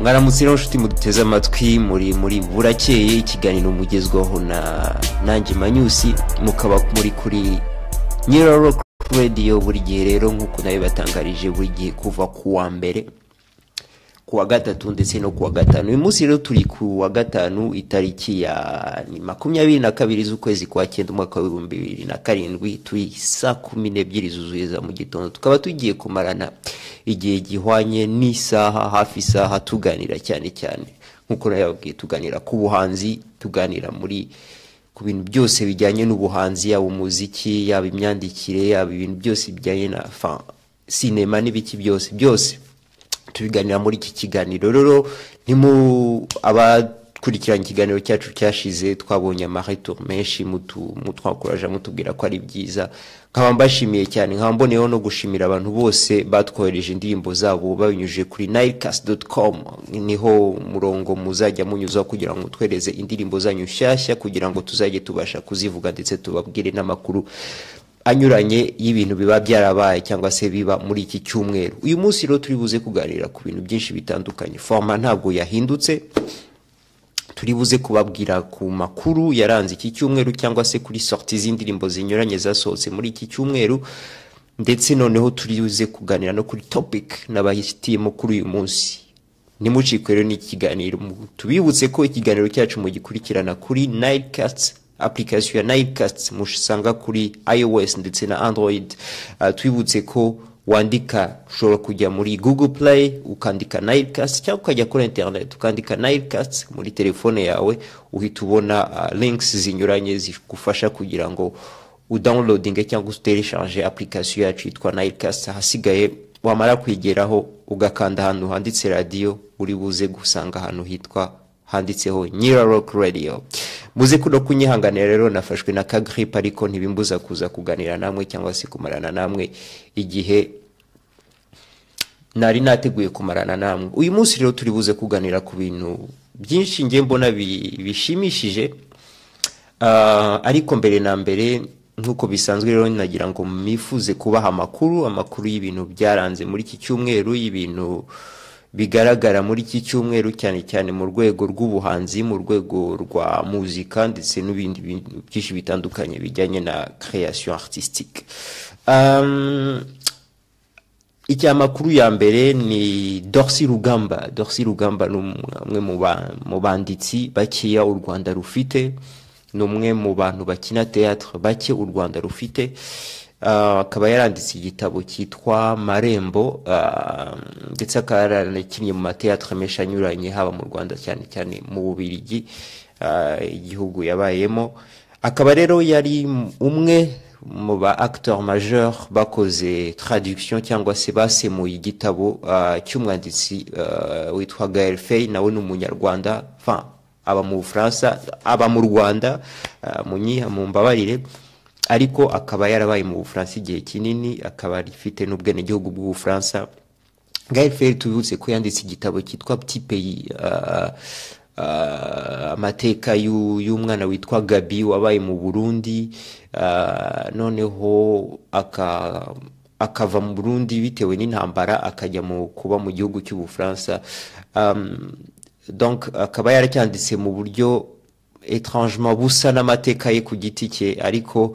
mwaramutse rero nshuti muduteze amatwi muri muri burakeye ikiganiro mugezwaho na nanjye manyusi mukaba muri kuri nyiraro radiyo buri gihe rero nk'uko na yo batangarije buri gihe kuva ku wa mbere. Ku wa gatatu ndetse no ku wa gatanu uyu munsi rero turi ku wa gatanu itariki ya makumyabiri na kabiri z'ukwezi kwa cyenda umwaka w'ibihumbi bibiri na karindwi turi saa kumi n'ebyiri zuzuye za mu gitondo. Tukaba tugiye kumarana igihe gihwanye n'isaha hafi isaha tuganira cyane cyane. Nk'uko yababwiye tuganira ku buhanzi tuganira muri ku bintu byose bijyanye n'ubuhanzi yaba umuziki yaba imyandikire yaba ibintu byose bijyanye na sinema n'ibiki byose byose. Tubiganira muri iki kiganiro. Rero nimu abakurikiranye ikiganiro cyacu cyashize twabonye amareto menshi mutwakuraje mutubwira ko ari byiza. Nkaba mbashimiye cyane nkaba mboneyeho no gushimira abantu bose batwohereje indirimbo zabo babinyujije kuri nilecast.com ni ho murongo muzajya munyuzaho kugira ngo mutwereze indirimbo zanyu nshyashya kugira ngo tuzajye tubasha kuzivuga ndetse tubabwire n'amakuru. Anyuranye y'ibintu biba byarabaye cyangwa se biba muri iki cyumweru. Uyu munsi rero turi buze kuganira ku bintu byinshi bitandukanye. Forma ntabwo yahindutse. Turi buze kubabwira ku makuru yaranze iki cyumweru cyangwa se kuri sorti z'indirimbo zinyuranye zasohotse muri iki cyumweru. Ndetse noneho turi buze kuganira no kuri topic n'abahitiyemo kuri uyu munsi. Nimucikwe rero n'ikiganiro. Tubibutse ko ikiganiro cyacu mugikurikirana kuri nilecast application ya Nightcast musanga kuri iOS ndetse na Android. Uh, twibutse ko wandika ushobora kujya muri Google Play ukandika Nightcast cyangwa ukajya kuri internet ukandika Nightcast muri telefone yawe uhita ubona uh, links zinyuranye zigufasha kugira ngo udownloadinge cyangwa utelechange application yacu yitwa Nightcast ahasigaye wamara kwigeraho ugakanda ahantu handitse radio uri buze gusanga ahantu hitwa handitseho nyira rock radio. Muze kuno kunyihanganira rero nafashwe na kagripe ariko ntibimbuza kuza kuganira namwe cyangwa se kumarana namwe igihe nari nateguye kumarana namwe. Uyu munsi rero turi buze kuganira ku bintu byinshi nge mbona bishimishije ariko mbere na mbere nk'uko bisanzwe rero nagira ngo mwifuze kubaha amakuru amakuru y'ibintu byaranze muri iki cyumweru y'ibintu bigaragara muri iki cyumweru cyane cyane mu rwego rw'ubuhanzi mu rwego rwa muzika ndetse n'ibindi bintu byinshi bitandukanye bijyanye na création artistique. Um, icyamakuru ya mbere ni dorsi rugamba. Dorsi rugamba ni umwe mu banditsi bakeya u rwanda rufite ni umwe mu bantu bakina théâtre bake u rwanda rufite. Akaba yaranditse igitabo cyitwa marembo ndetse akaba yaranakinnye mu mateyatere menshi anyuranye haba mu rwanda cyane cyane mu bubirigi igihugu yabayemo. Akaba rero yari umwe mu ba acteur majeur bakoze traduction cyangwa se basemuye igitabo cy'umwanditsi witwa gael fey nawe ni umunyarwanda aba mu bufaransa aba mu rwanda mu mbabarire. Ariko akaba yarabaye mu bufaransa igihe kinini akaba afite n'ubwenegihugu bw'ubufaransa. Gael feri tubibutse ko yanditse igitabo cyitwa petit pays amateka y'umwana witwa gabi wabaye mu burundi. Noneho akava mu burundi bitewe n'intambara akajya mu kuba mu gihugu cy'ubufaransa. Akaba yaracyanditse mu buryo étrangement busa n'amateka ye ku giti cye. Ariko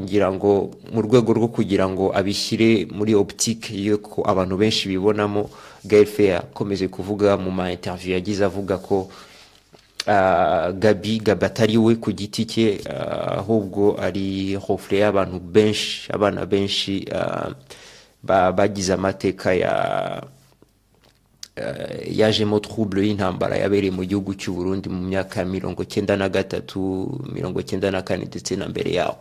ngira ngo mu rwego rwo kugira ngo abishyire muri optique y'uko abantu benshi bibonamo gael fe akomeje kuvuga mu ma interview yagize avuga ko gabi gabi atari we ku giti cye ahubwo ari refle y'abantu benshi abana benshi bagize amateka ya yajemo trouble y'intambara yabereye mu gihugu cy'u Burundi mu myaka ya mirongo cyenda na gatatu mirongo cyenda na kane ndetse na mbere yaho.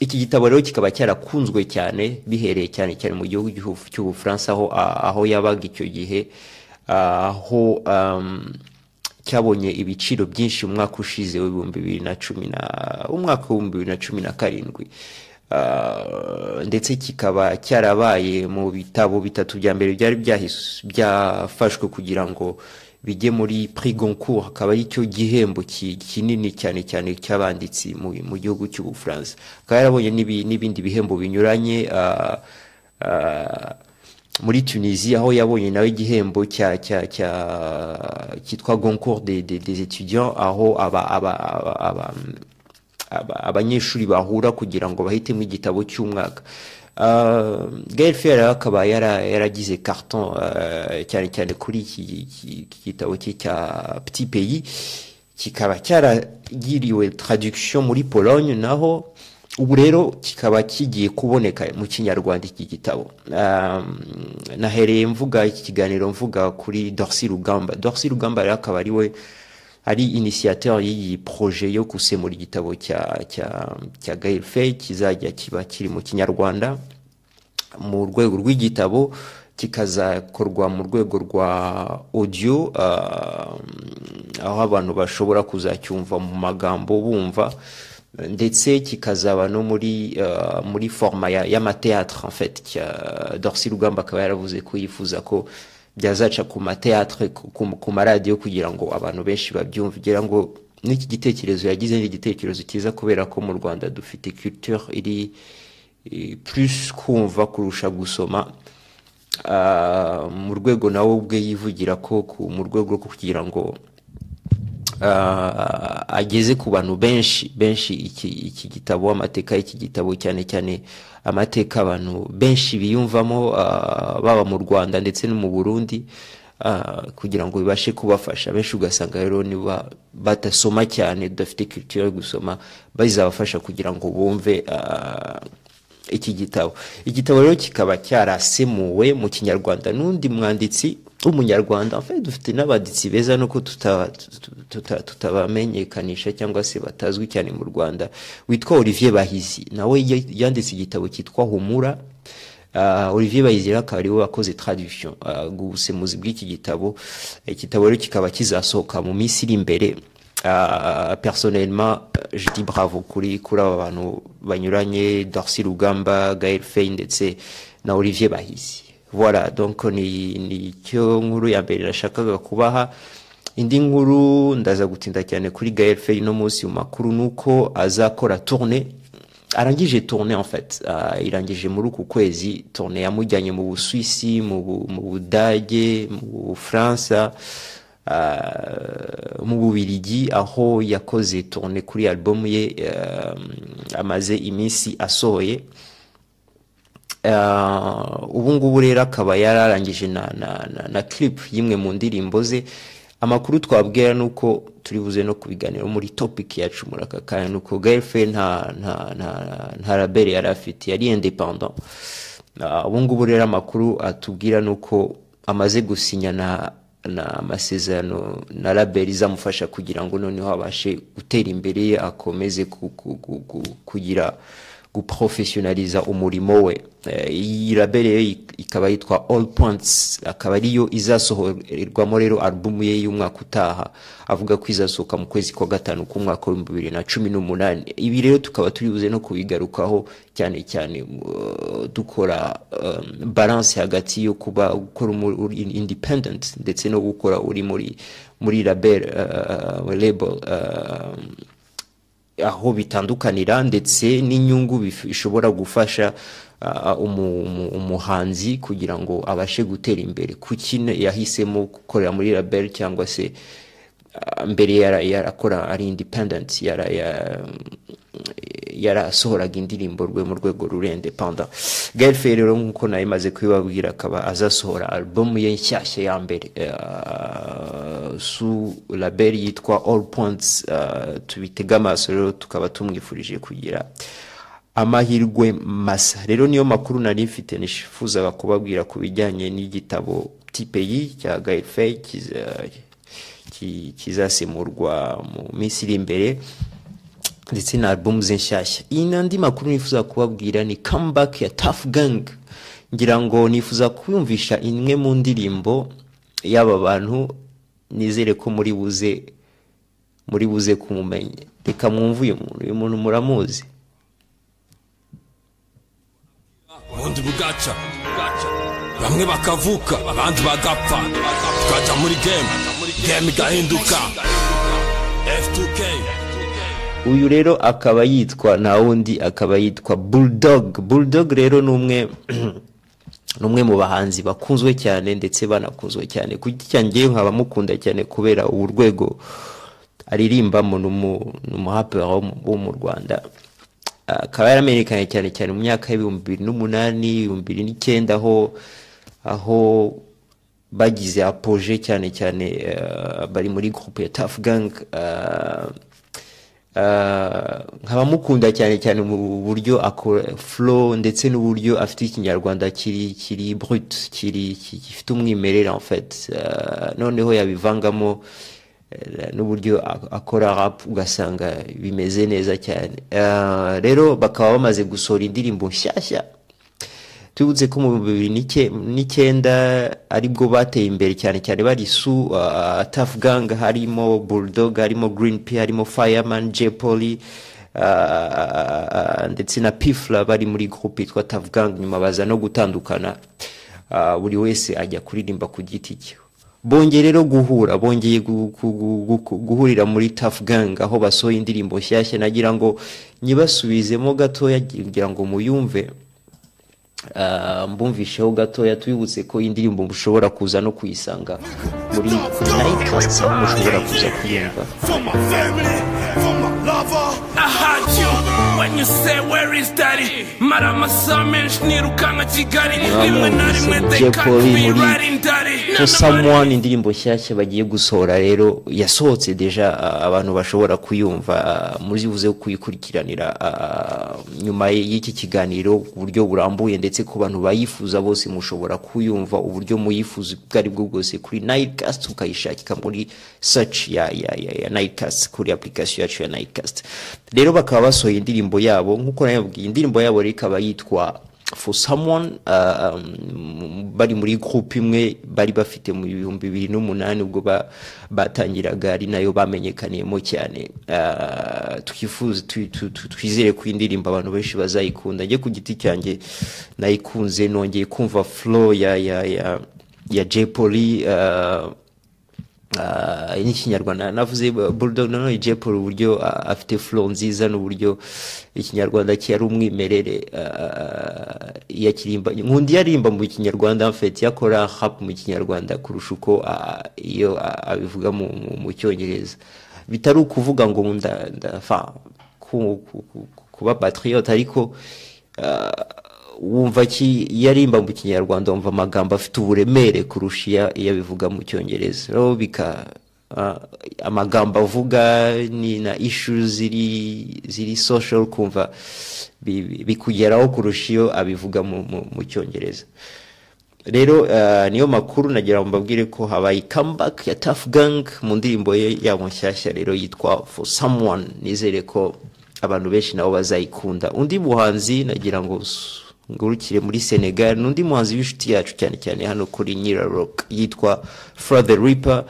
Iki gitabo rero kikaba cyarakunzwe cyane bihereye cyane cyane mu gihugu cy'ubufaransa aho aho yabaga icyo gihe aho cyabonye ibiciro byinshi umwaka ushize w'ibihumbi bibiri na cumi na umwaka w'ibihumbi bibiri na cumi na karindwi. Ndetse kikaba cyarabaye mu bitabo bitatu bya mbere byari byafashwe kugira ngo bijye muri prix Goncourt. Akaba ari cyo gihembo kinini cyane cyane cy'abanditsi mu gihugu cy'ubufaransa akaba yarabonye n'ibindi bihembo binyuranye muri Tunisie aho yabonye nawe igihembo cya cya cya cyitwa Goncourt des, étudiants aho aba aba- abanyeshuri bahura kugira ngo bahitemo igitabo cy'umwaka. Uh, Gaël Faye rero akaba yara- yaragize carton uh, cyane cyane kuri iki gitabo cye cya Petit Pays. Kikaba cyaragiriwe traduction muri Pologne naho ubu rero kikaba kigiye kuboneka mu kinyarwanda iki gitabo. Um, nahereye mvuga iki kiganiro mvuga kuri Dorcy Rugamba. Dorcy Rugamba rero akaba ari we ari initiateur y'iyi projet yo gusemura igitabo cya cya cya Gaël Faye kizajya kiba kiri mu kinyarwanda. Mu rwego rw'igitabo kikazakorwa mu rwego rwa audio uh, aho abantu bashobora kuzacyumva mu magambo bumva ndetse kikazaba no muri uh, muri forma ya- y'amateatre en fait Dorcy Rugamba akaba yaravuze ko yifuza ko byazaca ku mateatre ku, maradiyo kugira ngo abantu benshi babyumve. Kugira ngo n'iki gitekerezo yagize ni igitekerezo cyiza kubera ko mu Rwanda dufite culture iri plus kumva kurusha gusoma. Ah, mu rwego nawe ubwe yivugira ko mu rwego rwo kugira ngo ageze ku bantu benshi benshi iki, gitabo amateka y'iki gitabo cyane cyane amateka abantu benshi biyumvamo ah, baba mu Rwanda ndetse no mu Burundi ah, kugira ngo bibashe kubafasha. Benshi ugasanga rero niba badasoma cyane badafite culture yo gusoma bizabafasha kugira ngo bumve ah, iki gitabo. Igitabo rero kikaba cyarasemuwe mu kinyarwanda n'undi mwanditsi w'umunyarwanda en fait dufite n'abaditsi beza nuko tuta- tuta- tuta- tutabamenyekanisha cyangwa se batazwi cyane mu rwanda witwa olivier bahizi. Nawe yanditse igitabo cyitwa humura. Uh, Olivier Bahizi rero akaba ariwe wakoze traduction. Uh, gusemuzi bw'iki gitabo igitabo rero kikaba kizasohoka mu minsi iri imbere. Uh, personnellement je dis bravo kuri kuri aba bantu banyuranye Darcy Rugamba Gaël ndetse na Olivier Bahizi voilà donc ni ni cyo nkuru ya mbere nashakaga kubaha. Indi nkuru ndaza gutinda cyane kuri Gaël Faye no munsi mu makuru nuko azakora tournée. Arangije tournée en fait. Uh, irangije muri uku kwezi tournée yamujyanye mu Busuwisi mu Bu- mu Budage mu Bufaransa uh, mu Bubiligi aho yakoze tournée kuri album ye uh, amaze iminsi asohoye. Ubu ngubu rero akaba yararangije na, na, na, na clip y'imwe mu ndirimbo ze. Amakuru twabwira nuko turi buze no kubiganira muri topic yacu muri aka kanya nuko Gaël Faye nta nta nta nta label yari afite yari independent. Uh, ubu ngubu rero amakuru atubwira nuko amaze gusinya na na amasezerano na label izamufasha kugira ngo noneho abashe gutera imbere akomeze ku, ku, ku, ku, kugira guprofessionaliza umurimo we. Eh, iyi label ikaba yitwa All Points. Akaba ariyo izasohorerwamo rero album ye y'umwaka utaha. Avuga ko izasohoka mu kwezi kwa gatanu k'umwaka w'ibihumbi bibiri na cumi n'umunani. Ibi rero tukaba turi buze no kubigarukaho cyane cyane uh, dukora um, balance hagati yo kuba gukora uri independent ndetse no gukora uri muri muri label uh, label uh, aho bitandukanira ndetse n'inyungu bishobora gufasha uh, umu- umu- umuhanzi kugira ngo abashe gutera imbere. Kuki yahisemo gukorera muri label cyangwa se mbere yara- yarakora ari ya- yarasohoraga indirimbo rwe mu rwego ruri independent Gaël Faye rero nk'uko nawe maze kubibabwira akaba azasohora album ye nshyashya ya mbere uh, su label yitwa All Points uh, tubitega amaso. Rero tukaba tumwifurije kugira amahirwe masa. Rero niyo makuru nari mfite nifuzaga kubabwira ku bijyanye n'igitabo tipeyi cya ki- kizasemurwa mu minsi iri imbere ndetse na album ze nshyashya iyi n'andi makuru nifuza kubabwira ni comeback ya Tough Gang. Ngira ngo nifuza kuyumvisha imwe mu ndirimbo y'aba bantu nizere ko muri buze muri buze kumumenya reka mwumve uyu muntu uyu muntu muramuzi. Ubundi bugaca bamwe bakavuka abandi bagapfa. Tukajya muri game. game igahinduka f2k uyu rero akaba yitwa nta wundi akaba yitwa bulldog. Bulldog rero ni umwe ni umwe mu bahanzi bakunzwe cyane ndetse banakunzwe cyane. Ku giti cyanjye nkaba mukunda cyane kubera ubu rwego aririmbamo ni umuhapera wo mu rwanda. Akaba yaramenyekanye cyane cyane mu myaka y'ibihumbi bibiri n'umunani ibihumbi bibiri n'icyenda aho aho bagize apoje cyane cyane bari muri groupe ya Tough Gang nkaba mukunda cyane cyane mu buryo akora flow ndetse n'uburyo afite ikinyarwanda kiri kiri brut kiri gifite umwimerere fait. Noneho yabivangamo n'uburyo akora rap ugasanga bimeze neza cyane. Rero bakaba bamaze gusohora indirimbo nshyashya. Tubutse ko mu bibiri n'icyenda ari bwo bateye imbere cyane cyane bari su Tough Gang harimo Bulldog harimo Green P harimo Fireman J Polly ndetse na Pifla bari muri groupe yitwa Tough Gang nyuma baza no gutandukana. Buri wese ajya kuririmba ku giti cye. Bongeye rero guhura bongeye guhurira muri Tough Gang aho basohoye indirimbo nshyashya nagira ngo nyibasubizemo gatoya kugira ngo muyumve. Mbumvisheho gatoya tubibutse ko indirimbo mushobora kuza no kuyisanga muri nayikasi aho mushobora kuza kuyumva. When you say where is daddy? Maramasaha menshi nirukanka Kigali rimwe na rimwe they can't be writing daddy. so someone indirimbo nshyashya bagiye gusohora rero yasohotse deja abantu bashobora kuyumva muzibuze kuyikurikiranira nyuma y'iki kiganiro ku buryo burambuye ndetse ku bantu bayifuza bose mushobora kuyumva uburyo muyifuza ubwo ari bwo bwose kuri nayikasti ukayishakika muri search ya nayikasti kuri application yacu ya nayikasti rero bakaba basohoye indirimbo yabo nk'uko nabibabwiye indirimbo yabo rero ikaba yitwa for someone um, bari muri groupe imwe bari bafite mu bihumbi bibiri n'umunani ubwo batangiraga ari na yo bamenyekaniyemo cyane. Uh, twifuza twizere ko indirimbo abantu benshi bazayikunda. Njye ku giti cyanjye nayikunze nongeye kumva flow ya ya ya ya J Polly uh, n'ikinyarwanda navuze bulldog nanone jepol uburyo afite flow nziza n'uburyo ikinyarwanda cye ari umwimerere yakirimba nkundi yarimba mu kinyarwanda mfite yakora rap mu kinyarwanda kurusha uko iyo abivuga mu cyongereza. Bitari ukuvuga ngo ndafa kuba patriote ariko wumva yarimba mu kinyarwanda wumva amagambo afite uburemere kurusha iyo abivuga mu cyongereza. Rero bika amagambo avuga ni na ishu ziri ziri social kumva bikugeraho kurusha iyo abivuga mu cyongereza. Rero niyo makuru nagira ngo mbabwire ko habaye comeback ya Tough Gang mu ndirimbo ye yabo nshyashya rero yitwa for someone. Nizere ko abantu benshi nabo bazayikunda. Undi muhanzi nagira ngo ngurukire muri Senegal. N'undi muhanzi w'inshuti yacu cyane cyane hano kuri Nyira Rock yitwa Fra the Ripper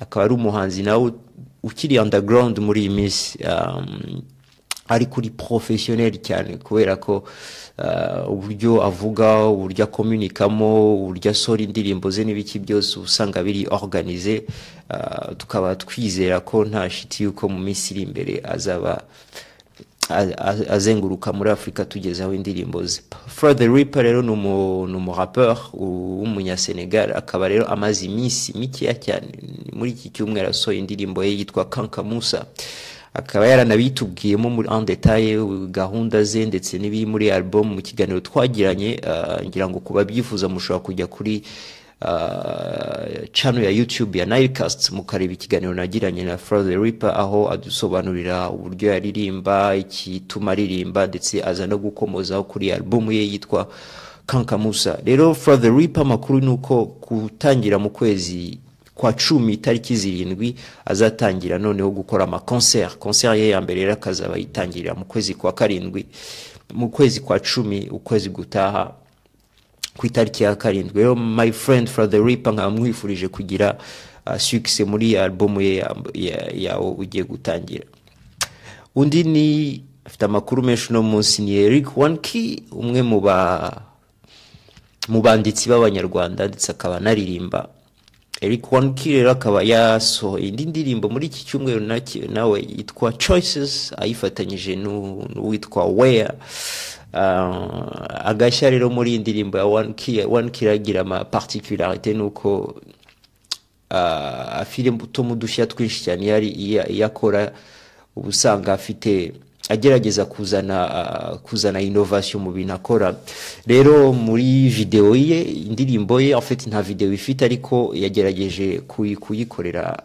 akaba ari umuhanzi nawe ukiri underground muri iyi minsi. Um, ari kuri professionnel cyane kubera ko uh, uburyo avuga uburyo akomunikamo uburyo asora indirimbo ze n'ibiki byose usanga biri organize uh, tukaba twizera ko nta shiti yuko mu minsi iri imbere azaba azenguruka muri afurika tugezaho indirimbo for the ripper rero ni umurapeur w'umunyasenegal akaba rero amaze iminsi mikeya cyane. Muri iki cyumweru asohoye indirimbo ye yitwa kankamusa akaba yaranabitubwiyemo muri en detail gahunda ze ndetse n'ibiri muri album. Mu kiganiro twagiranye ngira ngo kuba byifuza mushobora kujya kuri channel ya YouTube ya Nilecast mukareba ikiganiro nagiranye na Fro the Ripper aho adusobanurira uburyo yaririmba ikituma aririmba ndetse aza no gukomozaho kuri album ye yitwa Kankamusa. Rero Fro the Ripper makuru nuko gutangira mu kwezi kwa cumi tariki zirindwi azatangira noneho gukora ama concert. Concert ye ya mbere rero akazaba yitangirira mu kwezi kwa karindwi mu kwezi kwa cumi ukwezi gutaha. Ku itariki ya karindwi. Rero for the ripper nkaba mwifurije kugira uh, success muri album ye yawe ugiye gutangira. Undi ni afite amakuru menshi uno munsi ni Eric Wanki umwe mu ba mu banditsi b'abanyarwanda ndetse akaba anaririmba. Eric Wanki rero akaba yasohoye indi ndirimbo muri iki cyumweru nawe yitwa Choices ayifatanyije n'uwitwa Ah, agashya rero muri iyi ndirimbo ya one key one key iragira ama particularité nuko uh, afite utumu dushya twinshi cyane iyo akora uba usanga afite agerageza kuzana kuzana innovation mu bintu akora rero muri video ye indirimbo ye fait nta video ifite ariko yagerageje kuyi- kuyikorera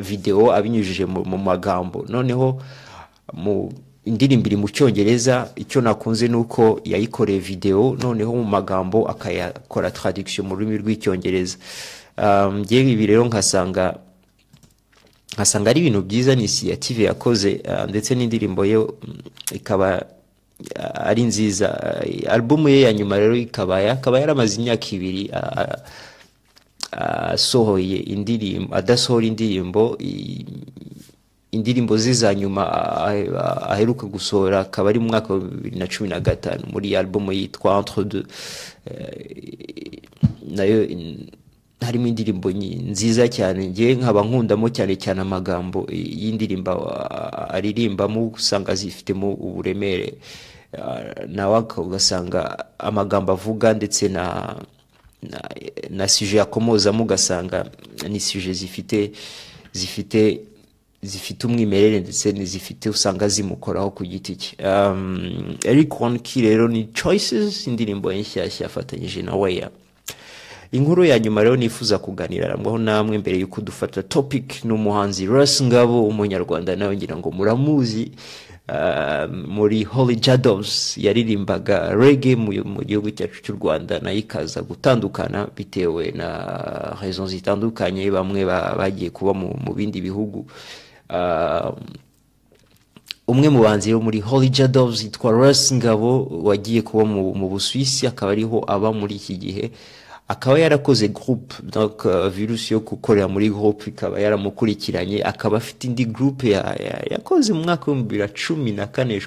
video abinyujije mu magambo. Noneho mu indirimbo iri mu cyongereza icyo nakunze ni uko yayikoreye video noneho mu magambo akayakora traduction mu rurimi rw'icyongereza. Um, ngewe ibi rero nkasanga nkasanga ari ibintu byiza ni initiative yakoze uh, ndetse n'indirimbo ye mm, ikaba uh, ari nziza. Uh, album ye ya nyuma rero ikaba akaba yaramaze imyaka ibiri asohoye indirimbo adasohora indirimbo indirimbo ze za nyuma ah, ah, aheruka gusohora akaba ari mu mwaka wa bibiri na cumi na gatanu muri album yitwa entre deux. Eh, na yo harimo indirimbo nziza cyane. Ngewe nkaba nkundamo cyane cyane amagambo y'indirimbo aririmbamo usanga zifitemo uburemere. Ah, nawe aka- ugasanga amagambo avuga ndetse na na, suje yakomozamo ugasanga ni suje zifite zifite zifite umwimerere ndetse n'izifite usanga zimukoraho ku giti cye. Um, Eric Wonki rero ni Choices indirimbo nshyashya yafatanyije na Weya inkuru ya nyuma rero nifuza kuganira namwaho namwe mbere yuko dufata topic n'umuhanzi Russ Ngabo umunyarwanda nawe ngira ngo muramuzi. Uh, muri Holy Jadows yaririmbaga reggae mu, gihugu cyacu cy'u Rwanda na yo ikaza gutandukana bitewe na raison zitandukanye bamwe ba- bagiye kuba mu, bindi bihugu. Umwe mu banzi rero muri Holy Jadows yitwa Russ Ngabo wagiye kuba mu, Busuwisi akaba ariho aba muri iki gihe. Akaba yarakoze groupe donc uh, virus yo gukorera muri groupe ikaba yaramukurikiranye. Akaba afite indi groupe ya, ya, yakoze mu mwaka w'ibihumbi bibiri na cumi na kane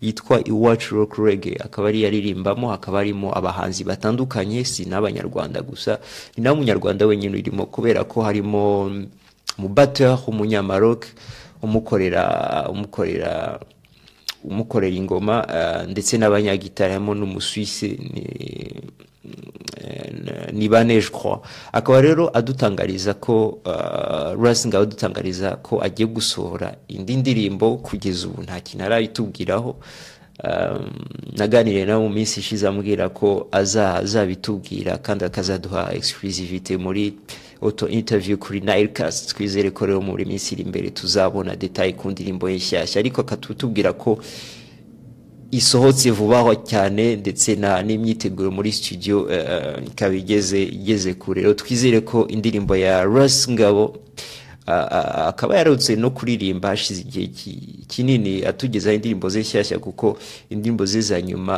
yitwa Iwacu Rock Reggae. Akaba ari yaririmbamo hakaba harimo abahanzi batandukanye si n'abanyarwanda gusa ni nawe umunyarwanda wenyine urimo kubera ko harimo mu batteur umunyamaroc umukorera umukorera umukorera ingoma uh, ndetse n'abanyagitari harimo n'umusuwisi ni ni bane crois. Akaba rero adutangariza ko Russ Ngabo adutangariza ko agiye gusohora indi ndirimbo kugeza ubu nta kintu arayitubwiraho naganiriye nawe mu minsi ishize ambwira ko aza azabitubwira kandi akazaduha exclusivité muri auto interview kuri Nilecast. Twizere ko rero muri minsi iri imbere tuzabona detail ku ndirimbo ye nshyashya. Ariko akatutubwira ko isohotse vuba cyane ndetse n'imyiteguro muri studio uh, ikaba igeze igeze kure. Rero twizere ko indirimbo ya Russ Ngabo akaba yarutse no kuririmba hashize igihe ki- kinini atugezaho indirimbo ze nshyashya kuko indirimbo ze za nyuma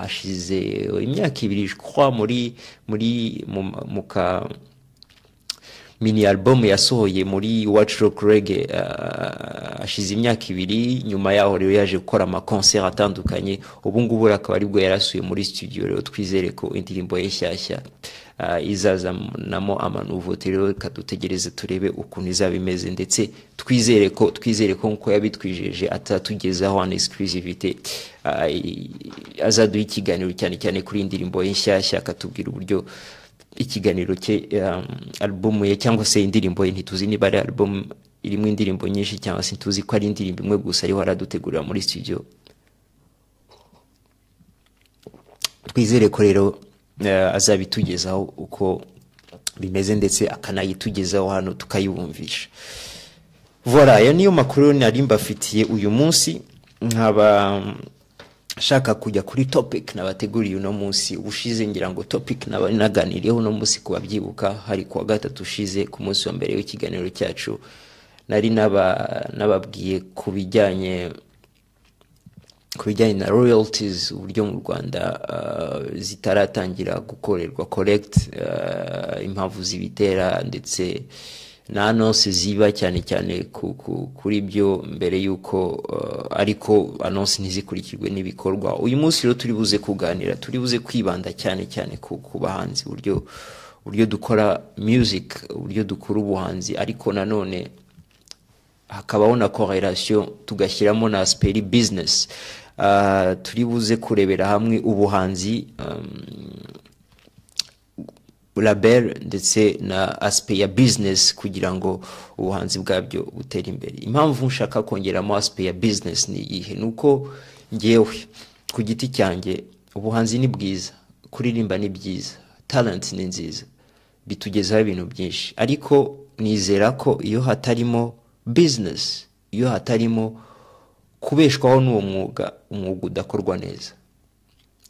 hashize imyaka ibiri muri muri mu, mu ka mini album yasohoye muri Watch Rock Reggae uh, ashize imyaka ibiri nyuma yaho rero yaje gukora ama concert atandukanye ubu ngubu akaba ari bwo yarasuye muri studio rero twizere ko indirimbo ye nshyashya uh, izazanamo amanuvote rero kadutegereze turebe ukuntu izaba imeze ndetse twizere ko twizere ko nk'uko yabitwijeje atatugezaho an exclusivité uh, azaduha ikiganiro cyane cyane kuri iyi ndirimbo ye nshyashya akatubwira uburyo ikiganiro cye um, album ye cyangwa se indirimbo ye. Ntituzi niba ari album irimo indirimbo nyinshi cyangwa se tuzi ko ari indirimbo imwe gusa ariho aradutegurira muri studio. Twizere ko rero uh, azabitugezaho uko bimeze ndetse akanayitugezaho hano tukayibumvisha voilà ayo niyo makuru nari mbafitiye uyu munsi. Nkaba shaka kujya kuri topic nabateguriye uno munsi ubushize ngira ngo topic naba naganiriyeho uno munsi ku babyibuka hari kuwa gatatu ushize ku munsi wa mbere w'ikiganiro cyacu nari naba nababwiye ku bijyanye ku bijyanye na royalties uburyo mu Rwanda uh, zitaratangira gukorerwa correct uh, impamvu zibitera ndetse na anonse ziba cyane cyane ku, ku, kuri byo mbere yuko uh, ariko anonse ntizikurikirwe n'ibikorwa. Uyu munsi rero turi buze kuganira turi buze kwibanda cyane cyane ku, bahanzi uburyo uburyo dukora music uburyo dukora ubuhanzi. Ariko nanone hakabaho na correlation tugashyiramo na aspect business. Ah, turi buze kurebera hamwe ubuhanzi um, label ndetse na aspect ya business kugira ngo ubuhanzi bwabyo butere imbere. Impamvu nshaka kongeramo aspect ya business ni iyihe? Ni uko ngewe ku giti cyanjye ubuhanzi ni bwiza kuririmba ni byiza talent ni nziza bitugezaho ibintu byinshi. Ariko nizera ko iyo hatarimo business iyo hatarimo kubeshwaho n'uwo mwuga umwuga udakorwa neza.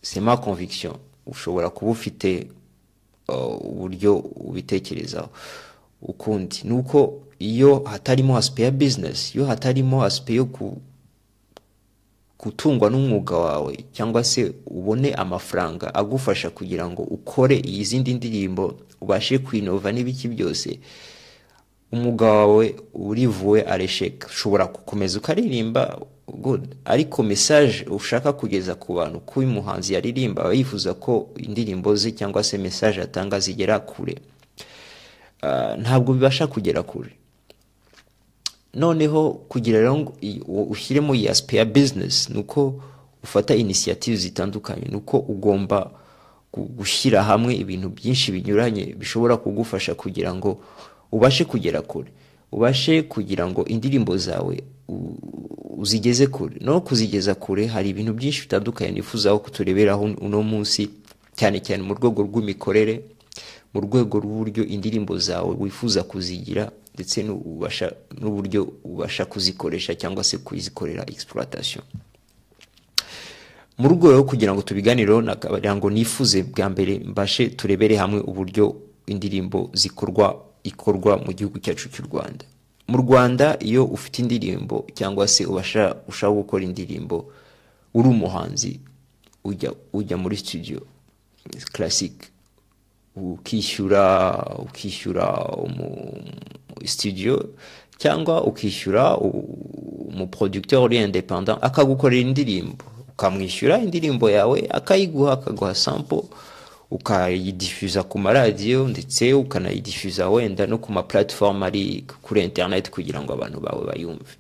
C'est ma conviction. Ushobora kuba ufite uburyo ubitekerezaho. Ukundi ni uko iyo hatarimo aspect ya business iyo hatarimo aspect yo gutungwa n'umwuga wawe cyangwa se ubone amafaranga agufasha kugira ngo ukore izindi ndirimbo ubashe kwinova n'ibiki byose umwuga wawe urivuwe aresheka. Ushobora gukomeza ukaririmba ariko message ushaka kugeza ku bantu ko uyu muhanzi yaririmba aba yifuza ko indirimbo ze cyangwa se message atanga zigera kure. Ah, ntabwo bibasha kugera kure. Noneho kugira ngo ushyiremo iyi aspect ya business ni uko ufata initiative zitandukanye ni uko ugomba gu- gushyira hamwe ibintu byinshi binyuranye bishobora kugufasha kugira ngo ubashe kugera kure ubashe kugira ngo indirimbo zawe uzigeze kure. No kuzigeza kure hari ibintu byinshi bitandukanye nifuzaho kutureberaho uno munsi cyane cyane mu rwego rw'imikorere mu rwego rw'uburyo indirimbo zawe wifuza kuzigira ndetse n'uburyo ubasha kuzikoresha cyangwa se kuzikorera exploitation. Mu rwego rwo kugira ngo tubiganireho ngo nifuze bwa mbere mbashe turebere hamwe uburyo indirimbo zikorwa ikorwa mu gihugu cyacu cy'u Rwanda. Mu Rwanda iyo ufite indirimbo cyangwa se ushaka gukora indirimbo uri umuhanzi ujya muri studio. Classique ukishyura ukishyura studio cyangwa ukishyura umuproducteur uri independant akagukorera indirimbo. Ukamwishyura indirimbo yawe akayiguha akaguha sample ukayidifuza ku maradiyo ndetse ukanayidifuza wenda no ku ma platform ari kuri internet kugira ngo abantu bawe bayumve.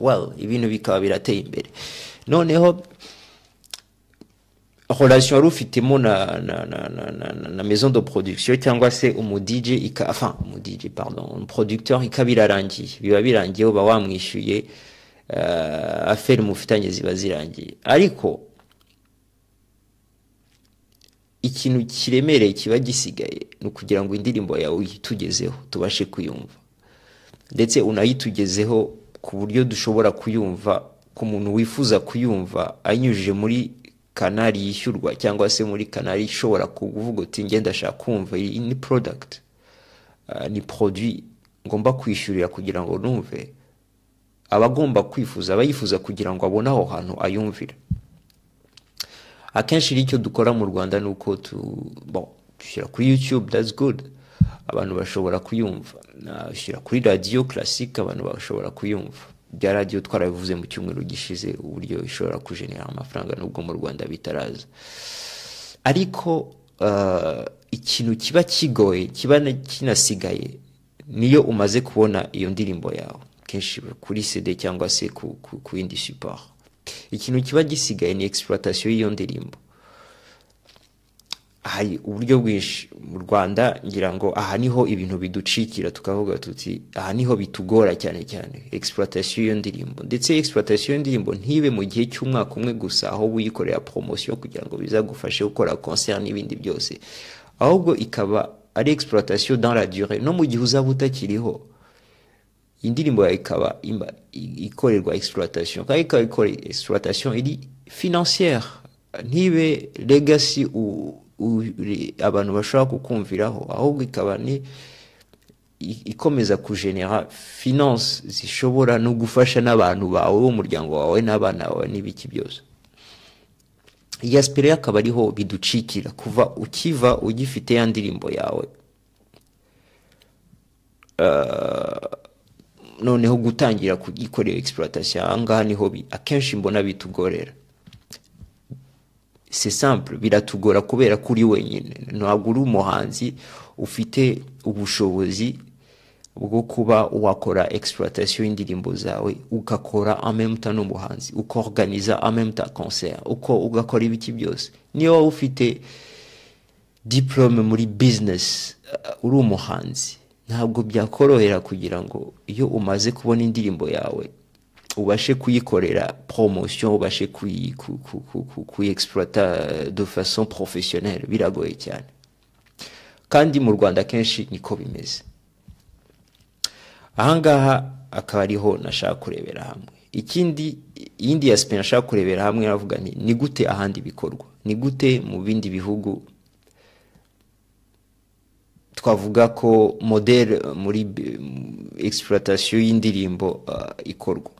Well ibintu bikaba birateye imbere. Noneho relation wari ufitemo na, na, na, na, na, na maison de production cyangwa se umu DJ ika enfin umu DJ pardon umu producteur ikaba irarangiye biba birangiye uba wamwishyuye uh, affaire mufitanye ziba zirangiye. Ariko ikintu kiremereye kiba gisigaye ni ukugira ngo indirimbo yawe uyitugezeho tubashe kuyumva. Ndetse unayitugezeho ku buryo dushobora kuyumva ku muntu wifuza kuyumva ayinyujije muri kanari yishyurwa cyangwa se muri kanari ishobora kuvuga uti ngenda ndashaka kumva iyi ni product uh, ni produit ngomba kwishyurira kugira ngo numve. Aba agomba kwifuza aba yifuza kugira ngo abone aho hantu ayumvira. Akenshi icyo dukora mu rwanda ni uko dushyira kuri youtube that's good. Abantu bashobora kuyumva. Nashyira kuri radiyo classique abantu bashobora kuyumva. Bya radiyo twarabivuze mu cyumweru gishize uburyo ishobora kujenera amafaranga nubwo mu rwanda bitaraza. Ariko uh, ikintu kiba kigoye kiba na- kinasigaye niyo umaze kubona iyo ndirimbo yawe. Kenshi kuri cd cyangwa se ku, yindi support. Ikintu kiba gisigaye ni exploitation y'iyo ndirimbo. Hari uburyo bwinshi mu rwanda ngira ngo aha ni ho ibintu biducikira tukavuga tuti aha ni ho bitugora cyane cyane exploitation y'iyo ndirimbo. Ndetse exploitation y'iyo ndirimbo ntibe mu gihe cy'umwaka umwe gusa aho wikorera promotion kugira ngo bizagufashe gukora concert n'ibindi byose. Ahubwo ikaba ari exploitation dans la no mu gihe uzaba utakiriho indirimbo yawe ikaba exploitation. Kandi ikaba ikorera exploitation iri financière. Ntibe legacy abantu bashobora kukumviraho ahubwo ikaba ni ikomeza kugenera finance zishobora no gufasha n'abantu bawe b'umuryango wawe n'abana bawe n'ibiki byose. Iyi aspect rero akaba ariho biducikira kuva ukiva ugifite ya ndirimbo yawe noneho gutangira kugikorera exploitation. Aha ngaha ni ho akenshi mbona bitugorera. C'est simple biratugora kubera ko uri wenyine. Ntabwo uri umuhanzi ufite ubushobozi bwo kuba wakora exploitation y'indirimbo zawe ugakora temps n'umuhanzi ukorganiza temps concert uko ugakora ibiki byose. Niyo waba ufite diplome muri business uri umuhanzi. Ntabwo byakorohera kugira ngo iyo umaze kubona indirimbo yawe ubashe kuyikorera promotion ubashe kuyi ku- ku- ku- ku- kuyiexploita de façon professionnelle biragoye cyane. Kandi mu rwanda kenshi niko bimeze. Ahangaha akaba ariho nashaka kurebera hamwe. Ikindi iyindi aspect nashaka kurebera hamwe navuga ni gute ahandi bikorwa? Ni gute mu bindi bihugu twavuga ko modele muri exploitation y'indirimbo uh, ikorwa.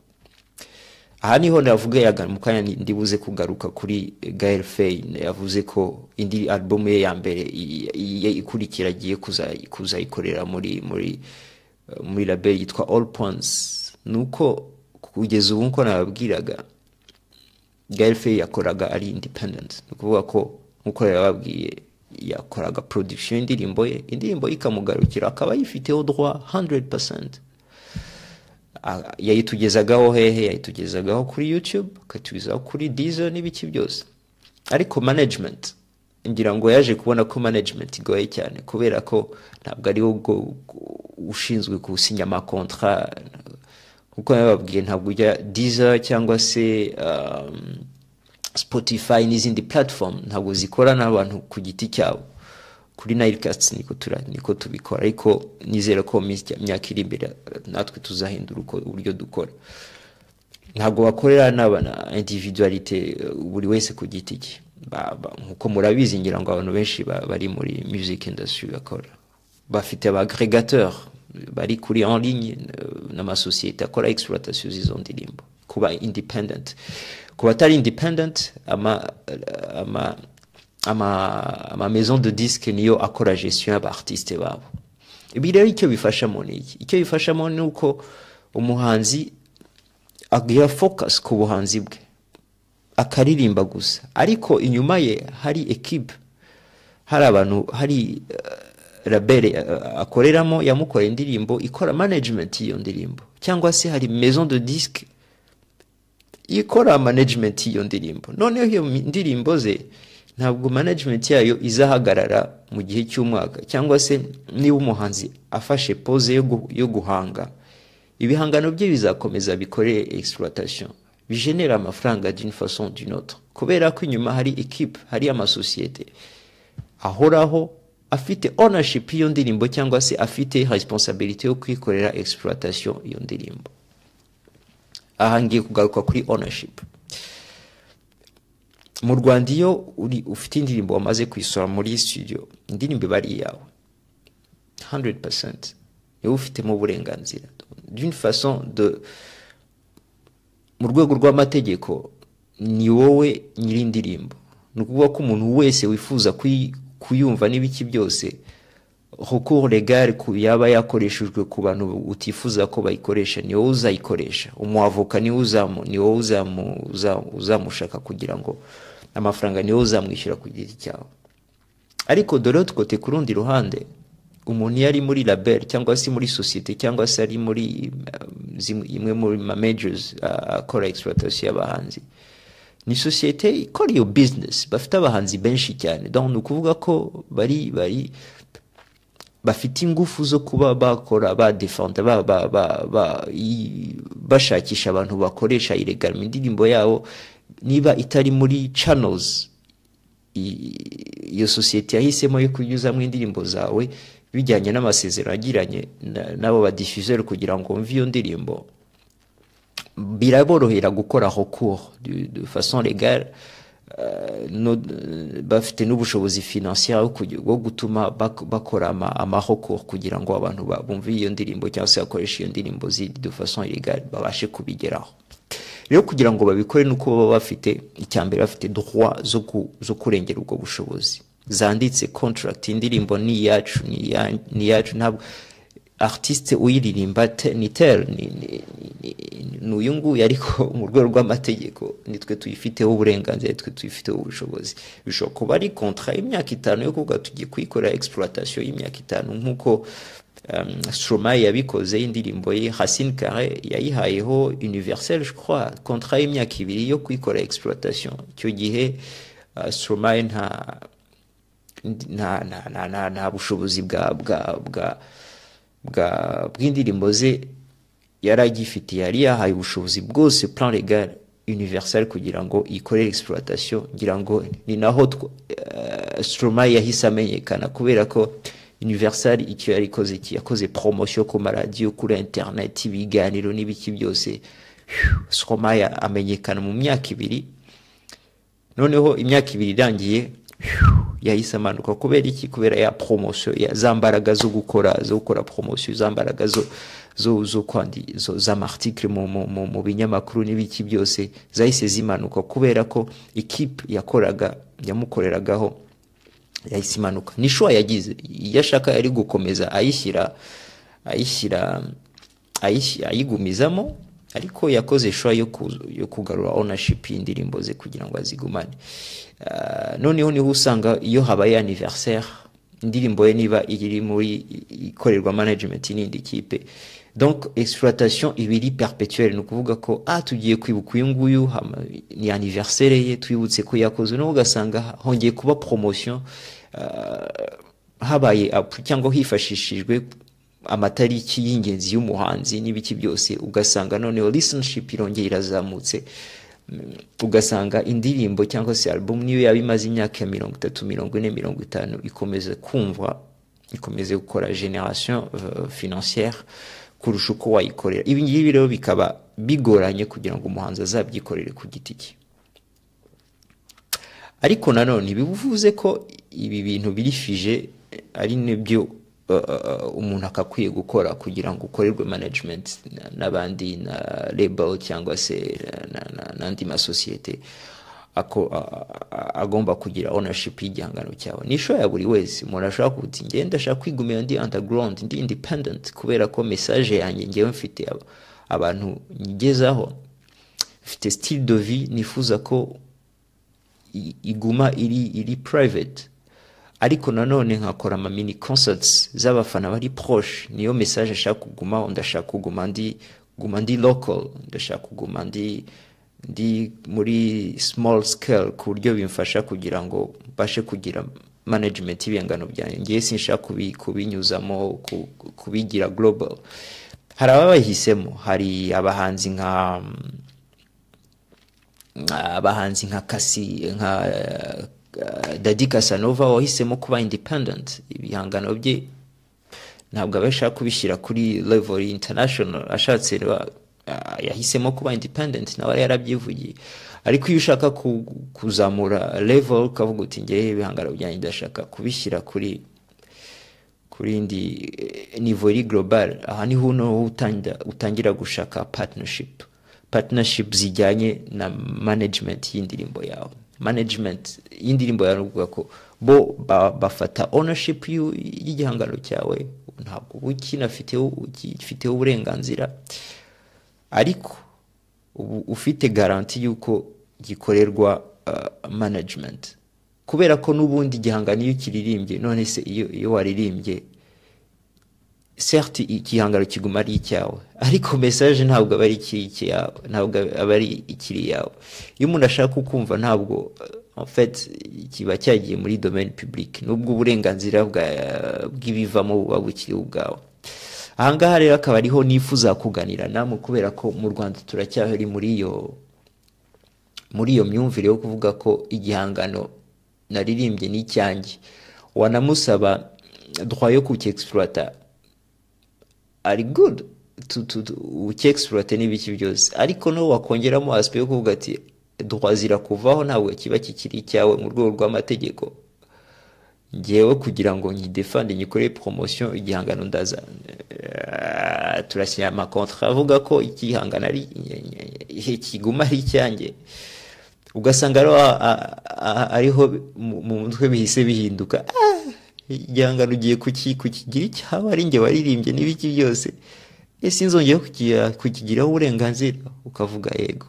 Aha ni ho navuga yaga mu kanya ndi- ndibuze kugaruka kuri Gael Faye. Yavuze ko indi album ye ya mbere ikurikira agiye kuza- kuzayikorera muri muri uh, muri label yitwa All Points. Nuko kugeza ubu nko nababwiraga Gael Faye yakoraga ari independent. Ni ukuvuga ko nk'uko yababwiye yakoraga production y'indirimbo ye. Indirimbo ye ikamugarukira akaba yifiteho droit 100% Ah, yayitugezagaho hehe yayitugezagaho kuri youtube akatugezaho kuri dizo n'ibiki byose. Ariko management ngira ngo yaje kubona ko management igoye cyane kubera ko ntabwo ari wo bwo ushinzwe gusinya amakontra. Kuko yababwiye ntabwo ujya diza cyangwa se um, spotify n'izindi platform ntabwo zikora n'abantu ku giti cyabo. Kuri Nilecast niko tura niko tubikora ariko nizera ko mu minsi- myaka iri imbere natwe tuzahindura uburyo dukora. Ntabwo bakorera n'abana individualite uh, buri wese ku giti cye. Nkuko murabizi ngira ngo abantu benshi ba- bari muri music industry bakora. Bafite aba agregateur bari kuri en ligne uh, n'amasosiyete akora exploitation z'izo ndirimbo. Kuba independent. Ku batari independent ama ama ama, ama maison de disque niyo akora gestion y'abartiste babo. Ibi rero icyo bifashamo ni iki. Icyo bifashamo ni umuhanzi agira focus ku buhanzi bwe. Akaririmba gusa. Ariko inyuma ye hari equipe. Hari abantu hari uh, label uh, akoreramo yamukoreye indirimbo ikora management y'iyo ndirimbo. Cyangwa se hari maison de disque ikora management y'iyo ndirimbo. Noneho iyo ndirimbo ze ntabwo management yayo izahagarara mu gihe cy'umwaka cyangwa se niba umuhanzi afashe pose yo, gu, yo guhanga ibihangano bye bizakomeza bikorere exploitation. Bigenera amafaranga d'une façon d'une autre. Kubera ko inyuma hari equipe hari amasosiyete ahoraho afite ownership y'iyo ndirimbo cyangwa se afite responsabilité yo kwikorera exploitation iyo ndirimbo. Aha ngiye kugaruka kuri ownership. Mu rwanda iyo uri ufite indirimbo wamaze kuyisora muri studio indirimbo iba ari iyawe. 100% ni we ufitemo uburenganzira. D'une façon de mu rwego rw'amategeko ni wowe nyiri indirimbo ni ukuvuga ko umuntu wese wifuza kuyumva n'ibiki byose recours legal ku yaba yakoreshejwe ku bantu utifuza ko bayikoresha ni wowe uzayikoresha. Umuavoka ni wowe uzamushaka kugira ngo amafaranga ni wowe uzamwishyura ku giti cyawe. Ariko l'autre côté ku rundi ruhande umuntu iyo ari muri label cyangwa se muri sosiyete cyangwa se ari muri zimwe- imwe muri ma uh, akora exploitation y'abahanzi ni sosiyete ikora iyo business. Bafite abahanzi benshi cyane. Ni ukuvuga ko bari bari bafite ingufu zo kuba bakora badefenda ba, ba, ba, ba, i- bashakisha abantu bakoresha illegal indirimbo yabo niba itari muri channels i- iyo sosiyete yahisemo yo kunyuzamo indirimbo zawe bijyanye n'amasezerano yagiranye na- n'abo badifuseur kugira ngo mve iyo ndirimbo. Biraborohera gukora recours de, euh, no, bafite n'ubushobozi financier bwo gutuma bak- bakora ama, ama recours kugira ngo abantu ba- bumve iyo ndirimbo cyangwa se bakoresha iyo ndirimbo de façon illégale babashe kubigeraho. Rero kugira ngo babikore nuko baba bafite icyambere bafite droit zo, ku, zo kurengera ubwo bushobozi. Zanditse contract indirimbo ni iyacu ni iya- ni iyacu ntabwo artiste uyiririmba te- ni uyu nguyu ariko mu rwego rw'amategeko nitwe tuyifiteho uburenganzira nitwe tuyifiteho ubushobozi. Bishobora kuba ari contrat y'imyaka itanu yo kuvuga tugiye kuyikorera exploitation y'imyaka itanu nk'uko um, Stromae yabikoze indirimbo ye Racine Carré yayihayeho Universel je crois contrat y'imyaka ibiri yo kuyikora exploitation. Icyo gihe uh, Stromae nta nta bushobozi bwa bwa bwa bw'indirimbo ze yari agifite yari yahaye ubushobozi bwose plan legal universal kugira ngo ikorere exploitation ngira ngo ni naho eh, Stromae yahise amenyekana kubera ko universal icyo yari ikoze iki yakoze promotion ku maradiyo kuri internet ibiganiro n'ibiki byose. Stromae amenyekana mu myaka ibiri. Noneho imyaka ibiri irangiye yahise amanuka. Kubera iki? Kubera ya promotion ya za mbaraga zo gukora zo gukora promotion za mbaraga zo zo kwandi zo z'amarticle mu, binyamakuru n'ibiki byose zahise zimanuka. Kubera ko ikipe yakoraga yamukoreragaho yahise imanuka. Ni shuwa yagize iyo ashaka yari gukomeza ayishyira ayishyira ayigumizamo ariko yakoze shuwa yo, ku, yo kugarura ownership y'indirimbo ze kugira ngo azigumane. Ah, noneho niho usanga iyo habaye anniversaire indirimbo ye niba iri muri ikorerwa management n'indi kipe. Donc exploitation iba iri perpetuelle ni ukuvuga ko ah tugiye kwibuka uyu nguyu ni anniversaire ye twibutse ko yakoze. Noneho ugasanga hongeye kuba promotion ah, habaye cyangwa hifashishijwe amatariki y'ingenzi y'umuhanzi n'ibiki byose ugasanga noneho listenership irongera irazamutse ugasanga indirimbo cyangwa se album niyo yaba imaze imyaka ya mirongo itatu mirongo ine mirongo itanu ikomeza kumva ikomeze gukora generation uh, financière kurusha uko wayikorera. Ibi ngibi rero bikaba bigoranye kugira ngo umuhanzi azabyikorere ku giti cye. Ariko nanone bivuze ko ibi bintu biri fije ari ni byo umuntu akakwiye gukora kugira ngo ukorerwe management na- n'abandi na label cyangwa se na- na- n'andi masosiyete ako agomba kugira ownership y'igihangano cyawe. Ni show ya buri wese umuntu ashobora ati njyewe ndashaka kwigumira ndi underground ndi independent kubera ko message yanjye njyewe mfite ab- abantu nyigezaho. Mfite style de vie nifuza ko iguma iri iri private. Ariko nanone nkakora ama mini concerts z'abafana bari proche. Niyo message ashaka kugumaho ndashaka kuguma ndi guma ndi local ndashaka kuguma ndi ndi muri small scale ku buryo bimfasha kugira ngo mbashe kugira management y'ibihangano byanjye. Ngewe sinshaka kubi, kubinyuzamo ku- kubigira global. Hari ababahisemo. Hari abahanzi nka abahanzi nka kasi nka uh, dadi casanova wahisemo kuba independent. Ibihangano bye ntabwo aba ashaka kubishyira kuri level international. Ashatse uh, yahisemo kuba independent nawe yarabyivugiye. Ariko iyo ushaka ku- kuzamura level ukavuga uti ngewe ibihangano byanjye ndashaka kubishyira kuri kuri indi eh, niveau iri global? Aha ni ho noneho utangira gushaka partnership. Partnership zijyanye na management y'indirimbo yawe. Management y'indirimbo yawe uvuga ko bo ba, bafata ownership y'igihangano cyawe ntabwo ukinafiteho ugifiteho uburenganzira. Ariko ubu ufite garanti y'uko gikorerwa uh, management. Kubera ko n'ubundi igihangano iyo ukiririmbye none se iyo, waririmbye certes igihangano kiguma ari icyawe. Ariko message ntabwo aba ari ikiri icyawe ntabwo aba ari ikiri yawe. Iyo umuntu ashaka kukumva ntabwo uh, kiba cyagiye muri domaine public. Nubwo uburenganzira bw'ibivamo buba bukiri ubwawe. Ahangaha rero akaba ariho nifuza kuganira namwe kubera ko mu rwanda turacyari muri iyo muri iyo myumvire yo kuvuga ko igihangano naririmbye ni icyanjye. Wanamusaba droit yo kucyexploita ari good? Ucyexploite n'ibiki byose. Ariko no wakongeramo aspect yo kuvuga ati droit zirakuvaho ntabwo kiba kikiri icyawe mu rwego rw'amategeko. Ngewe kugira ngo nyidefande nyikore promotion igihangano ndaza eh, turashyira amakontra. Avuga ko igihangano ari kiguma ari icyanjye ugasanga ariho mu mu mutwe bihise bihinduka. Ah, igihangano ugiye kuki- kukigira icyawe ari njye waririmbye n'ibiki byose. Sinzongere kukigira- kukigiraho uburenganzira ukavuga yego.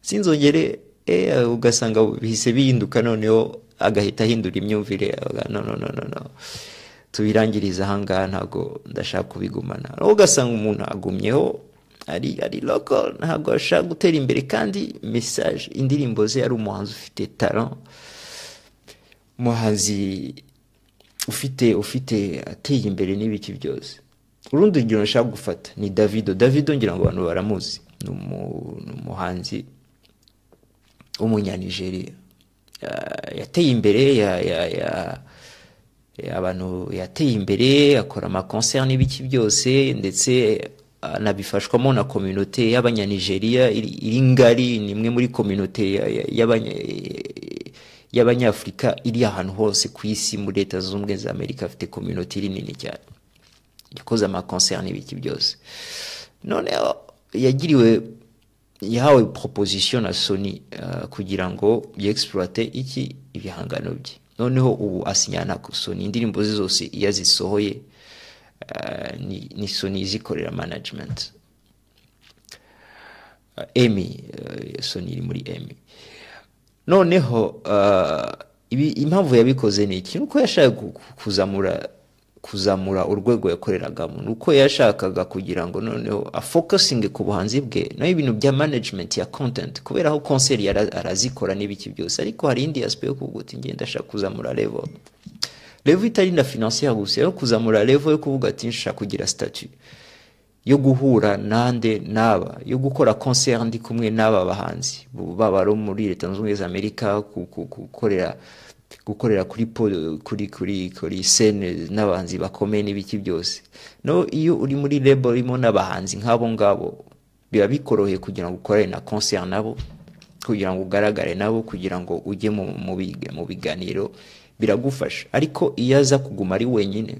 Sinzongere eh, ugasanga bihise bihinduka noneho agahita ahindura imyumvire. No no no no tubirangiriza ahangaha ntabwo ndashaka kubigumana. Ugasanga umuntu agumyeho ari ari local ntabwo ashaka gutera imbere kandi message indirimbo ze ari umuhanzi ufite talent. Umuhanzi ufite ufite ateye imbere n'ibiki byose. Urundi rugero nshaka gufata ni davido. Davido ngira ngo abantu baramuzi. Ni umu- ni umuhanzi w'umunyanigeriya. Ya- yateye imbere abantu yateye imbere akora amakoncert n'ibiki byose ndetse anabifashwamo na kominote y'abanyanigeriya iri ngari ni imwe muri kominote ya- ya- y'abanya- y'abanyafurika iri ahantu hose ku isi muri leta zunze ubumwe za amerika. Afite kominote iri nini cyane. Yakoze amakoncert n'ibiki byose noneho yagiriwe yahawe proposition na sony uh, kugira ngo yexploite iki ibihangano bye. Noneho ubu asinyana na sony. Indirimbo ze zose iyo azisohoye uh, ni, ni sony izikorera management. Uh, emi sony iri muri emi noneho impamvu yabikoze ni iki? Nuko yashaka ku- ku- kuzamura kuzamura urwego yakoreragamo nuko yashakaga kugira ngo noneho afocusinge ku buhanzi bwe naho ibintu bya management ya content kubera aho yara- arazikora n'ibiki byose ariko hari indi aspect yo kuvuga uti ngenda ndashaka kuzamura level level itari na financière gusa yo kuzamura level yo kuvuga ati nshaka kugira statut yo guhura nande n'aba yo gukora concert ndi kumwe n'aba bahanzi. Baba abo muri leta zunze ubumwe za amerika ku- ku- gukorera kuri kuri kuri kuri scene n'abahanzi bakomeye n'ibiki byose. No iyo uri muri label urimo n'abahanzi nk'abo ngabo biba bikoroheye kugira ngo ukorane na concert nabo kugira ngo ugaragare nabo kugira ngo ujye mu, mu, biga- mu biganiro biragufasha. Ariko iyo aza kuguma ari wenyine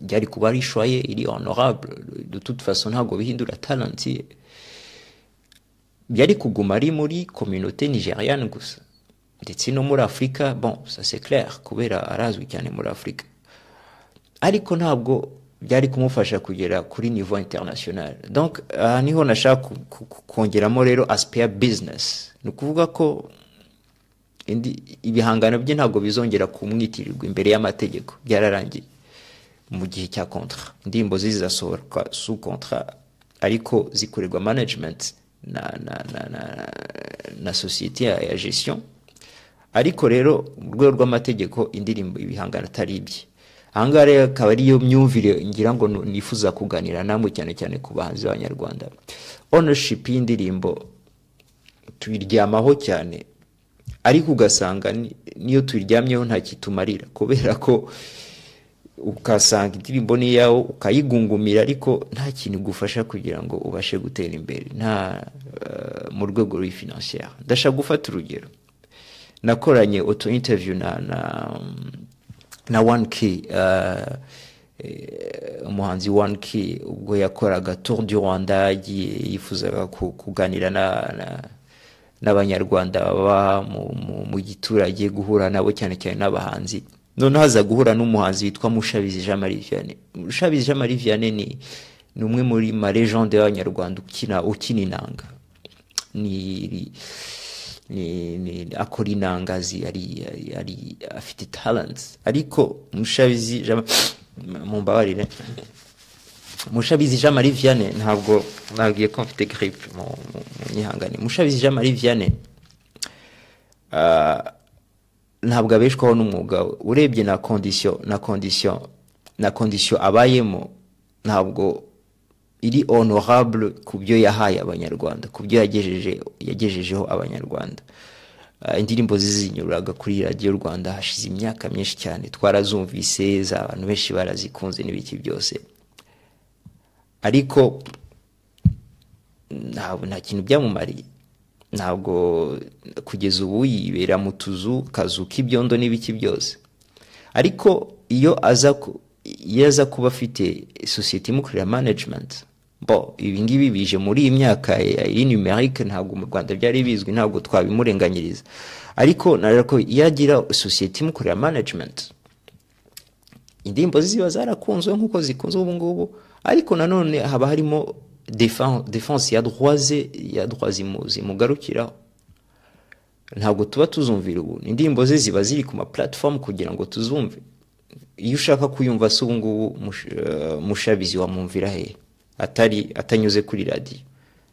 byari kuba ari choye iri honorable. De toute ntabwo bihindura talent ye. Byari kuguma ari muri communauté nigériane gusa. Ndetse no muri afurika bon ça c'est clair kubera arazwi cyane muri afurika ariko ntabwo byari kumufasha kugera kuri niveau international donc aha niho nashaka kongeramo rero aspect ya business ni ukuvuga ko ibihangano bye ntabwo bizongera kumwitirirwa imbere y'amategeko byararangiye mu gihe cya contrat indirimbo ze zizasohoka sous contrat ariko zikorerwa management na na na na, na ya, ya gestion ariko rero mu rwego rw'amategeko indirimbo ibihangano atari ibye ahangaha rero akaba ariyo myumvire ngira ngo nifuza kuganira namwe cyane cyane ku bahanzi b'abanyarwanda. Ownership y'indirimbo tuyiryamaho cyane. Ariko ugasanga ni- niyo tuyiryamyeho nta kitumarira. Kubera ko ukasanga indirimbo ni iyawe ukayigungumira ariko nta kintu igufasha kugira ngo ubashe gutera imbere. Nta eh, mu rwego rw'i financière ndashaka gufata urugero. Nakoranye auto interview na na na one key uh, eh, umuhanzi one key ubwo yakoraga tour du rwanda yifuzaga ku- kuganira na, na n'abanyarwanda baba mu, giturage guhura nabo cyane cyane n'abahanzi. Noneho haza guhura n'umuhanzi witwa mushabizi jean marie vianney. Mushabizi jean marie vianney ni, ni umwe muri ma legende y'abanyarwanda ukina ukina inanga. Ni akora inanga zi ari, ari, ari afite talents. Ariko mushabizi mumbabarire. Mushabizi jean marie vianney ntabwo nabwiye ko mfite grippe mu nyihangane. Mushabizi jean marie vianney ah, ntabwo abeshwaho n'umwuga. We urebye na condition na condition na condition abayemo ntabwo iri honorable ku byo yahaye abanyarwanda ku byo yagejeje yagejejeho abanyarwanda. Ah, indirimbo zizinyuraga kuri radiyo rwanda hashize imyaka myinshi cyane. Twarazumvise za abantu benshi barazikunze n'ibiki byose. Ariko ntabwo nta kintu byamumariye ntabwo kugeza ubu yibera mu tuzu kazu k'ibyondo n'ibiki byose. Ariko iyo aza iyo aza kuba afite sosiyete imukorera management bo ibi ngibi bije muri iyi myaka ya iri numerique ntabwo mu rwanda byari bizwi ntabwo twabimurenganyiriza. Ariko narera ko iyo agira sosiyete imukorera management. Indirimbo ziba zarakunzwe nk'uko zikunze ubu ngubu ariko nanone haba harimo defense ya droit ze ya zimugarukiraho ntabwo tuba tuzumvira ubu. Indirimbo ze ziba ziri ku ma kugira ngo tuzumve. Iyo ushaka kuyumva se ubu ngubu eh, mushabizi wamwumvira he? Atari atanyuze kuri radiyo.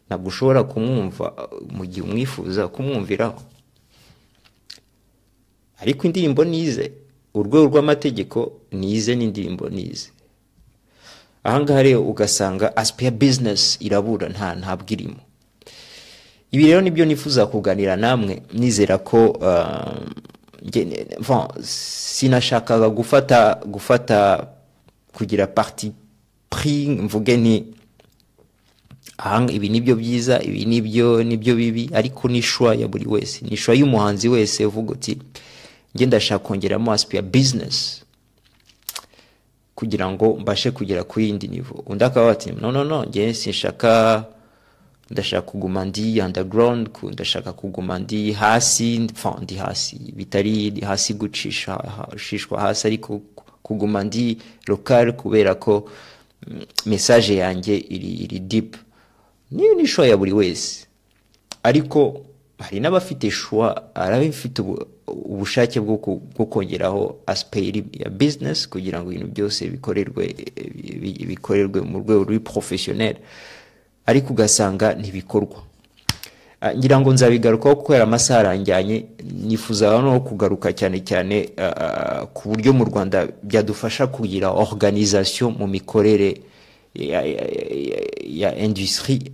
Ntabwo ushobora kumwumva eh, mu gihe umwifuza kumwumviraho. Ariko indirimbo nize urwego rw'amategeko nize n'indirimbo nize. Ahangaha rero ugasanga asipe ya bizinesi irabura nta ntabwo irimo ibi rero ni byo nifuza kuganira namwe. Nizera ko uh, sinashakaga gufata gufata kugira mvuge nti ahanga ibi ni byo byiza ibi ni byo ni byo bibi ariko ni shwa ya buri wese ni shwa y'umuhanzi wese uvuga uti njye ndashaka kongeramo asipe ya bizinesi kugira ngo mbashe kugera ku yindi nivo undi akaba ati no no no njye sinshaka ndashaka kuguma ndi underground ndashaka kuguma ndi hasi ndi hasi bitari hasi gucisha gucishwa hasi ariko kuguma ndi local kubera ko message yanjye iri iri deep. Niyo ni show ya buri wese. Ariko hari n'abafite shwa hari abafite ubu- ubushake bwo kongeraho asiperi ya business kugira ngo ibintu byose bikorerwe bi- bikorerwe mu rwego ruri porofesiyoneri ariko ugasanga ntibikorwa. Ngira ngo nzabigarukaho kubera amasaha aranjyanye nifuza no kugaruka cyane cyane ah, ah, ku buryo mu rwanda byadufasha kugira organisation mu mikorere ya, industrie.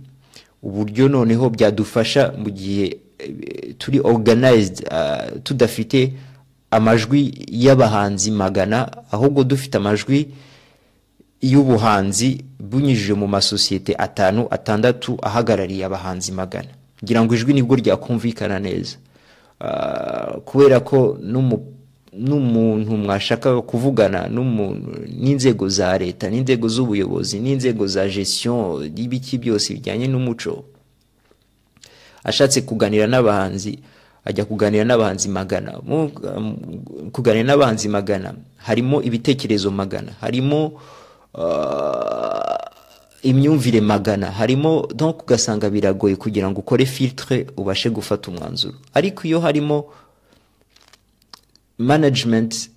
Uburyo noneho byadufasha mu gihe eh, turi organized ah, tudafite amajwi y'abahanzi magana ahubwo dufite amajwi y'ubuhanzi bunyujije mu masosiyete atanu atandatu ahagarariye abahanzi magana. Ngira ngo ijwi ni bwo ryakumvikana neza. Ah, kubera ko n'umu- n'umuntu mwashakaga kuvugana n'inzego za leta n'inzego z'ubuyobozi n'inzego za gestion n'ibiki byose bijyanye n'umuco ashatse kuganira n'abahanzi ajya kuganira n'abahanzi magana. Um, kuganira n'abahanzi magana harimo ibitekerezo magana. Harimo uh, imyumvire magana. Harimo donc ugasanga biragoye kugira ngo ukore filtre ubashe gufata umwanzuro. Ariko iyo harimo management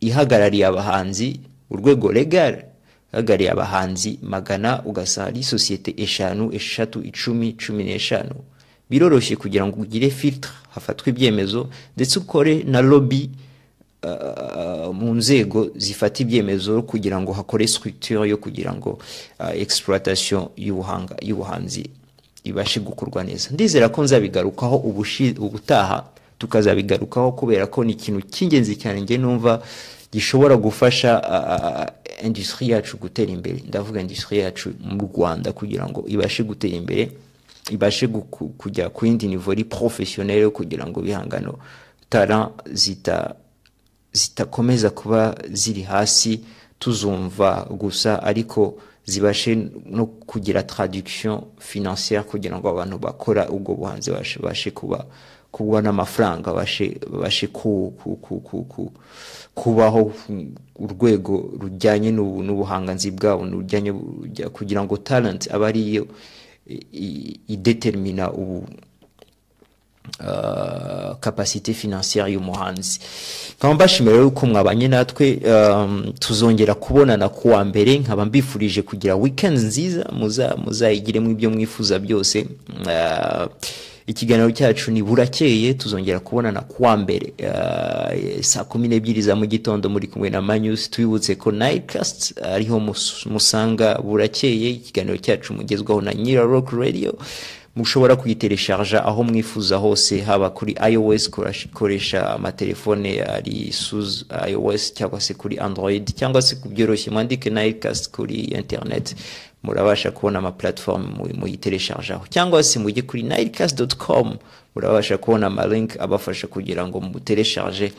ihagarariye abahanzi urwego legal ihagarariye abahanzi magana ugasanga ari sosiyete eshanu eshatu icumi cumi n'eshanu. Biroroshye kugira ngo ugire filtre hafatwe ibyemezo ndetse ukore na lobby mu nzego zifata ibyemezo kugira ngo hakore structure yo kugira ngo exploitation y'ubuhanga y'ubuhanzi ibashe gukorwa neza. Ndizera ko nzabigarukaho ubutaha tukazabigarukaho kubera ko ni ikintu cy'ingenzi cyane njye numva gishobora gufasha uh, industrie yacu gutera imbere. Ndavuga industrie yacu mu Rwanda kugira ngo ibashe gutera imbere ibashe kujya ku yindi niveau iri professionnel kugira ngo bihangano talent zita zitakomeza kuba ziri hasi tuzumva gusa ariko zibashe no kugira traduction financière kugira ngo abantu bakora ubwo buhanzi bashe bashe kuba kubona amafaranga bashe bashe ku, ku, ku, ku, ku, kubaho urwego rujyanye n'ubu- n'ubuhanganzi bwabo kugira ngo talent abe ariyo idetermina ubu kapasite financière y'umuhanzi nkaba mbashimira rero ko mwabanye natwe um, tuzongera kubonana ku wa mbere nkaba mbifurije kugira weekend nziza muza muzayigiremo ibyo mwifuza byose. Uh, ikiganiro cyacu ni burakeye tuzongera kubonana ku wa mbere. Uh, saa kumi n'ebyiri za mu gitondo muri kumwe na manyusi twibutse ko nightcast ariho mus- musanga burakeye. Ikiganiro cyacu mugezwaho na nyira rock radio. Mushobora kuyitereshaja aho mwifuza hose haba kuri ios koresha amatelefone ari suz ios cyangwa se kuri android cyangwa se ku byoroshye. Mwandike nightcast kuri internet murabasha kubona amaplatform mu- muyitereshajaho cyangwa se mujye kuri nightcast.com murabasha kubona amalink abafasha kugira ngo mutereshaje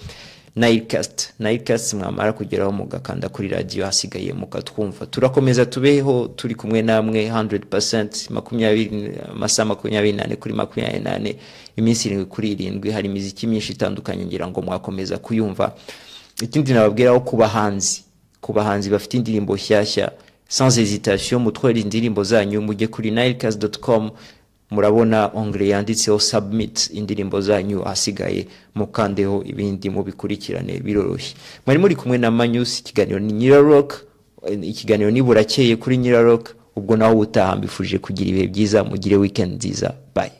nightcast nightcast mwamara kugeraho mugakanda kuri radiyo hasigaye mukatwumva turakomeza tubeho turi kumwe namwe 100% makumyabiri amasaha makumyabiri nane kuri makumyabiri nane iminsi irindwi kuri irindwi. Hari imiziki myinshi itandukanye ngira ngo mwakomeza kuyumva. Ikindi nababwiraho ku bahanzi. Ku bahanzi bafite indirimbo nshyashya sans hésitation mutware indirimbo zanyu mujye kuri nilecast.com murabona ongere yanditseho submit indirimbo zanyu ahasigaye mukandeho ibindi mubikurikirane biroroshye. Mwari muri kumwe na manyusi ikiganiro ni nyirarock ikiganiro ni burakeye kuri nyirarock ubwo naho ubutaha mbifuje kugira ibihe byiza mugire weekend nziza. Bye.